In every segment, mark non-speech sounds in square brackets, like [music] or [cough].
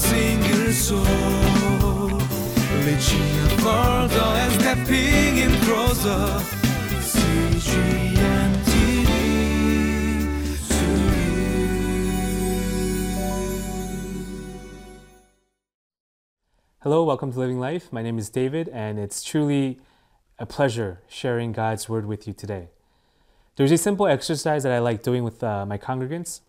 single soul, further and stepping in closer. Hello, welcome to Living Life. My name is David, and it's truly a pleasure sharing God's Word with you today. There's a simple exercise that I like doing with uh, my congregants.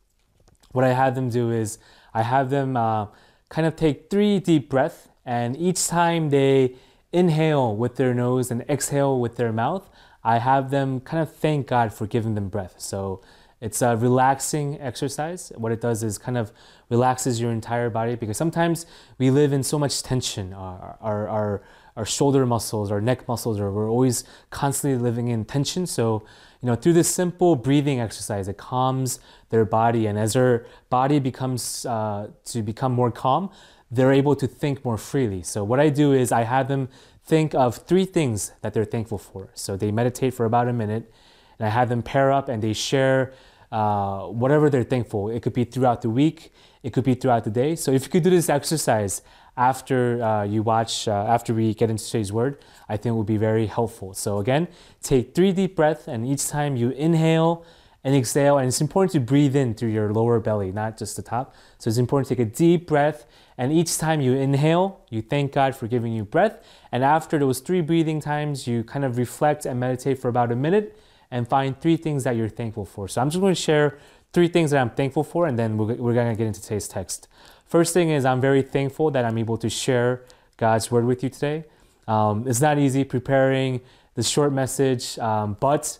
What I have them do is I have them uh, kind of take three deep breaths, and each time they inhale with their nose and exhale with their mouth, I have them kind of thank God for giving them breath. So it's a relaxing exercise. What it does is kind of relaxes your entire body because sometimes we live in so much tension. Our, our, our, our shoulder muscles, our neck muscles, or we're always constantly living in tension. So, you know, through this simple breathing exercise, it calms their body. And as their body becomes uh, to become more calm, they're able to think more freely. So what I do is I have them think of three things that they're thankful for. So they meditate for about a minute, and I have them pair up and they share uh, whatever they're thankful. It could be throughout the week, it could be throughout the day. So if you could do this exercise after uh, you watch, uh, after we get into today's word, I think will be very helpful. So again, take three deep breaths, and each time you inhale and exhale, and it's important to breathe in through your lower belly, not just the top. So it's important to take a deep breath, and each time you inhale, you thank God for giving you breath. And after those three breathing times, you kind of reflect and meditate for about a minute and find three things that you're thankful for. So I'm just going to share three things that I'm thankful for, and then we're, we're to get into today's text. First thing is, I'm very thankful that I'm able to share God's word with you today. Um, it's not easy preparing this short message, um, but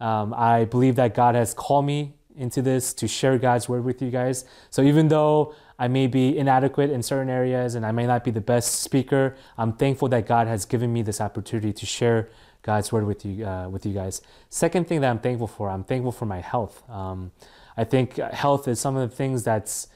um, I believe that God has called me into this to share God's word with you guys. So even though I may be inadequate in certain areas and I may not be the best speaker, I'm thankful that God has given me this opportunity to share God's word with you uh, with you guys. Second thing that I'm thankful for, I'm thankful for my health. Um, I think health is some of the things that's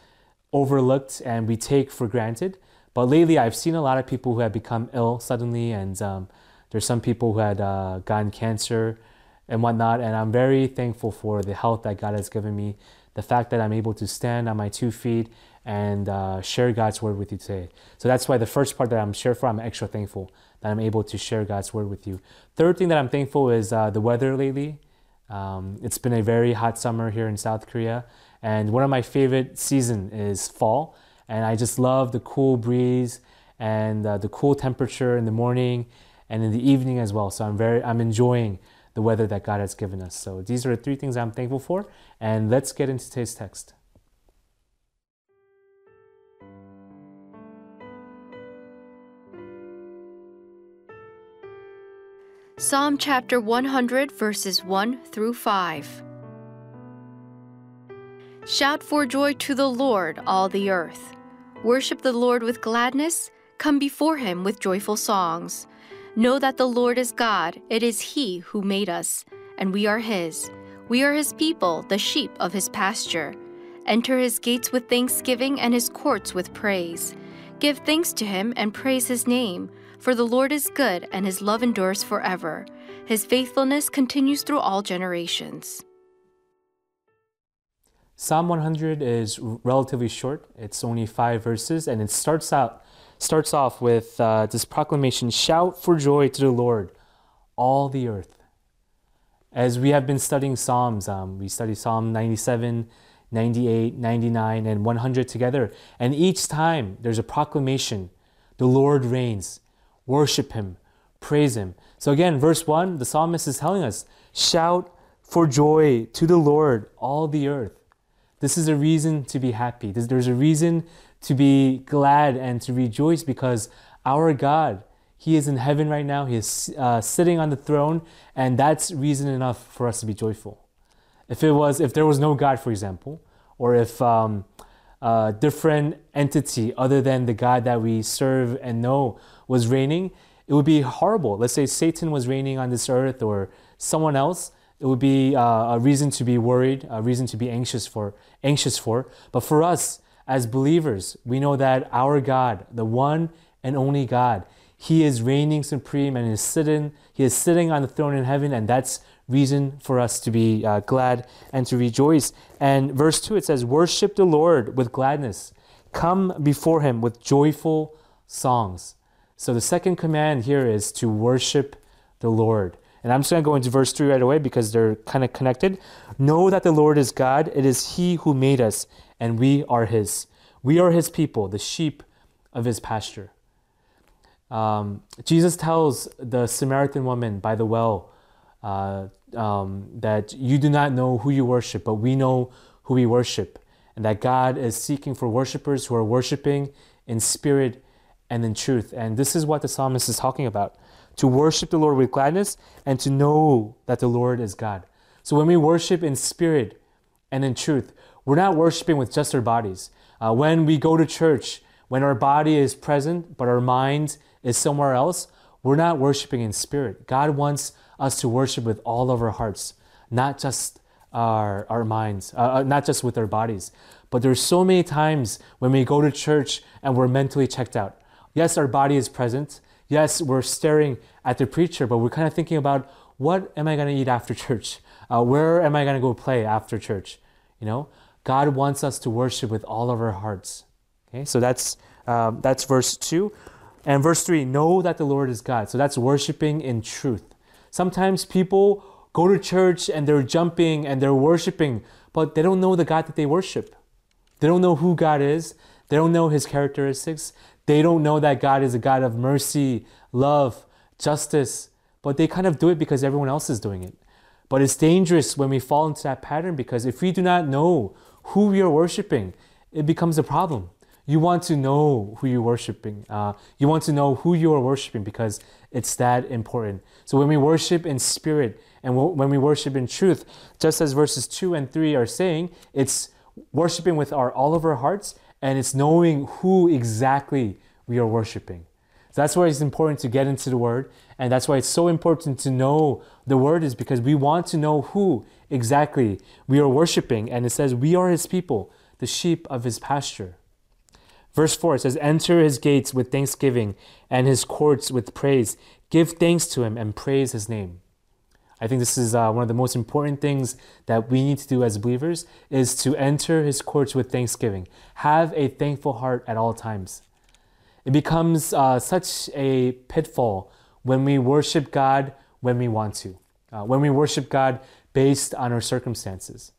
overlooked and we take for granted. But lately, I've seen a lot of people who have become ill suddenly, and um, there's some people who had uh, gotten cancer and whatnot. And I'm very thankful for the health that God has given me, the fact that I'm able to stand on my two feet and uh, share God's word with you today. So that's why the first part that I'm share for, I'm extra thankful that I'm able to share God's word with you. Third thing that I'm thankful is uh, the weather lately. Um, it's been a very hot summer here in South Korea, and one of my favorite season is fall. And I just love the cool breeze and uh, the cool temperature in the morning and in the evening as well. So I'm very I'm enjoying the weather that God has given us. So these are the three things I'm thankful for. And let's get into today's text. Psalm chapter 100, verses 1 through 5. Shout for joy to the Lord, all the earth. Worship the Lord with gladness. Come before him with joyful songs. Know that the Lord is God. It is he who made us, and we are his. We are his people, the sheep of his pasture. Enter his gates with thanksgiving and his courts with praise. Give thanks to him and praise his name. For the Lord is good, and his love endures forever. His faithfulness continues through all generations. Psalm 100 is relatively short. It's only five verses, and it starts out starts off with uh, this proclamation: "Shout for joy to the Lord, all the earth." As we have been studying Psalms, um, we study Psalm 97, 98, 99, and 100 together, and each time there's a proclamation: "The Lord reigns." Worship Him, praise Him. So again, verse 1, the psalmist is telling us shout for joy to the Lord, all the earth. This is a reason to be happy. There's a reason to be glad and to rejoice because our God, He is in heaven right now. He is uh, sitting on the throne, and that's reason enough for us to be joyful. If it was, if there was no God, for example, or if um, a different entity other than the God that we serve and know was reigning, it would be horrible. Let's say Satan was reigning on this earth or someone else. It would be uh, a reason to be worried, a reason to be anxious for, anxious for. But for us as believers, we know that our God, the one and only God, He is reigning supreme and is sitting. He is sitting on the throne in heaven, and that's reason for us to be uh, glad and to rejoice. And verse two, it says, "Worship the Lord with gladness." come before him with joyful songs. So the second command here is to worship the Lord. And I'm just going to go into verse 3 right away because they're kind of connected. Know that the Lord is God. It is He who made us, and we are His. We are His people, the sheep of His pasture. Um, Jesus tells the Samaritan woman by the well uh, um, that you do not know who you worship, but we know who we worship, and that God is seeking for worshipers who are worshiping in spirit and in truth. And this is what the psalmist is talking about to worship the Lord with gladness and to know that the Lord is God. So when we worship in spirit and in truth, we're not worshiping with just our bodies. Uh, when we go to church, when our body is present but our mind is somewhere else, we're not worshiping in spirit. God wants us to worship with all of our hearts, not just our, our minds, uh, uh not just with our bodies. But there's so many times when we go to church and we're mentally checked out. Yes, our body is present. Yes, we're staring at the preacher, but we're kind of thinking about what am I going to eat after [laughs] church? Uh, where am I going to go play after church? You know, God wants us to worship with all of our hearts. Okay, so that's um, that's verse two, and verse three. Know that the Lord is God. So that's worshiping in truth. Sometimes people go to church and they're jumping and they're worshiping, but they don't know the God that they worship. They don't know who God is. They don't know His characteristics. They don't know that God is a God of mercy, love, justice, but they kind of do it because everyone else is doing it. But it's dangerous when we fall into that pattern because if we do not know who we are worshiping, it becomes a problem. You want to know who you're worshiping. Uh, you want to know who you are worshiping because it's that important. So when we worship in spirit and when we worship in truth, just as verses 2 and 3 are saying, it's worshiping with our all of our hearts and it's knowing who exactly we are worshiping. So that's why it's important to get into the Word, and that's why it's so important to know the Word, is because we want to know who exactly we are worshiping. And it says, We are His people, the sheep of His pasture. Verse 4 says, Enter His gates with thanksgiving and His courts with praise. Give thanks to Him and praise His name. I think this is uh, one of the most important things that we need to do as believers is to enter his courts with thanksgiving. Have a thankful heart at all times. It becomes uh, such a pitfall when we worship God when we want to, uh, when we worship God based on our circumstances.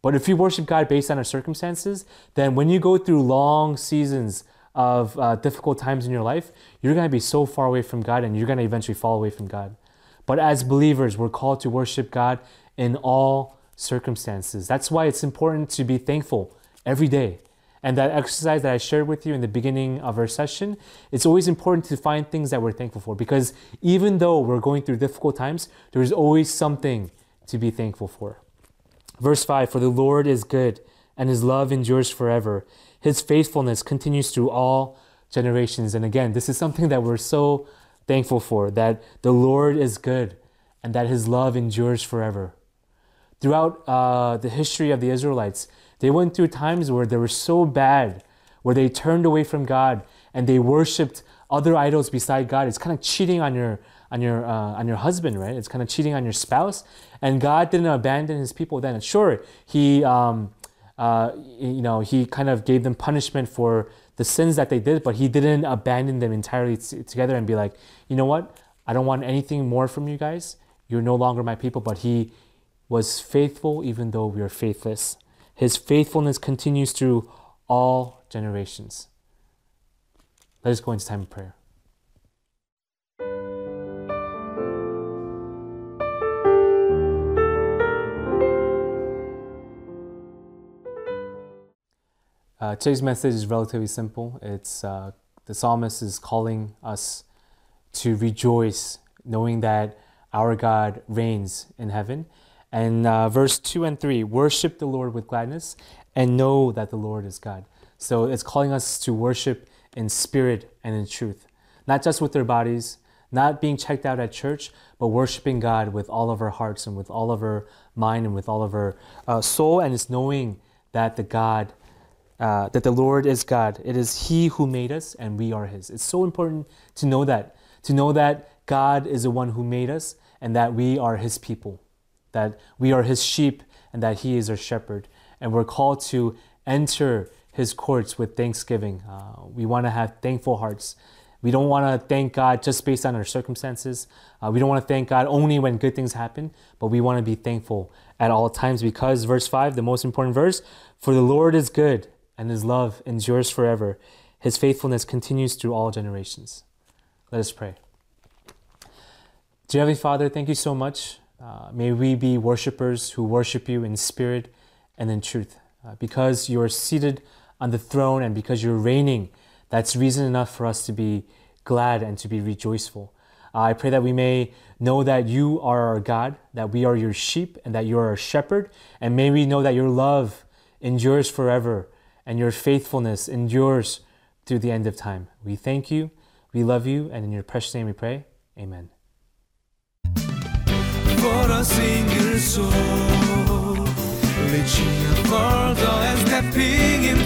But if you worship God based on our circumstances, then when you go through long seasons of uh, difficult times in your life, you're going to be so far away from God and you're going to eventually fall away from God. But as believers, we're called to worship God in all circumstances. That's why it's important to be thankful every day. And that exercise that I shared with you in the beginning of our session, it's always important to find things that we're thankful for because even though we're going through difficult times, there's always something to be thankful for. Verse 5 For the Lord is good, and his love endures forever. His faithfulness continues through all generations. And again, this is something that we're so thankful for that the Lord is good and that his love endures forever. Throughout uh, the history of the Israelites, they went through times where they were so bad, where they turned away from God and they worshiped other idols beside God. It's kind of cheating on your on your uh, on your husband, right? It's kind of cheating on your spouse. And God didn't abandon His people then. Sure, He um, uh, you know He kind of gave them punishment for the sins that they did, but he didn't abandon them entirely t- together and be like, you know what? I don't want anything more from you guys. You're no longer my people. But he was faithful even though we are faithless. His faithfulness continues through all generations. Let us go into time of prayer. Uh, today's message is relatively simple. It's uh, the psalmist is calling us to rejoice, knowing that our God reigns in heaven. And uh, verse 2 and 3 worship the Lord with gladness and know that the Lord is God. So it's calling us to worship in spirit and in truth, not just with our bodies, not being checked out at church, but worshiping God with all of our hearts and with all of our mind and with all of our uh, soul. And it's knowing that the God uh, that the Lord is God. It is He who made us and we are His. It's so important to know that, to know that God is the one who made us and that we are His people, that we are His sheep and that He is our shepherd. And we're called to enter his courts with thanksgiving. Uh, we want to have thankful hearts. We don't want to thank God just based on our circumstances. Uh, we don't want to thank God only when good things happen, but we want to be thankful at all times because, verse 5, the most important verse, for the Lord is good and his love endures forever. His faithfulness continues through all generations. Let us pray. Dear Heavenly Father, thank you so much. Uh, may we be worshipers who worship you in spirit and in truth. Uh, because you are seated on the throne and because you're reigning, that's reason enough for us to be glad and to be rejoiceful. Uh, I pray that we may know that you are our God, that we are your sheep, and that you are our shepherd. And may we know that your love endures forever and your faithfulness endures through the end of time. We thank you, we love you, and in your precious name we pray. Amen. Soul, further and stepping in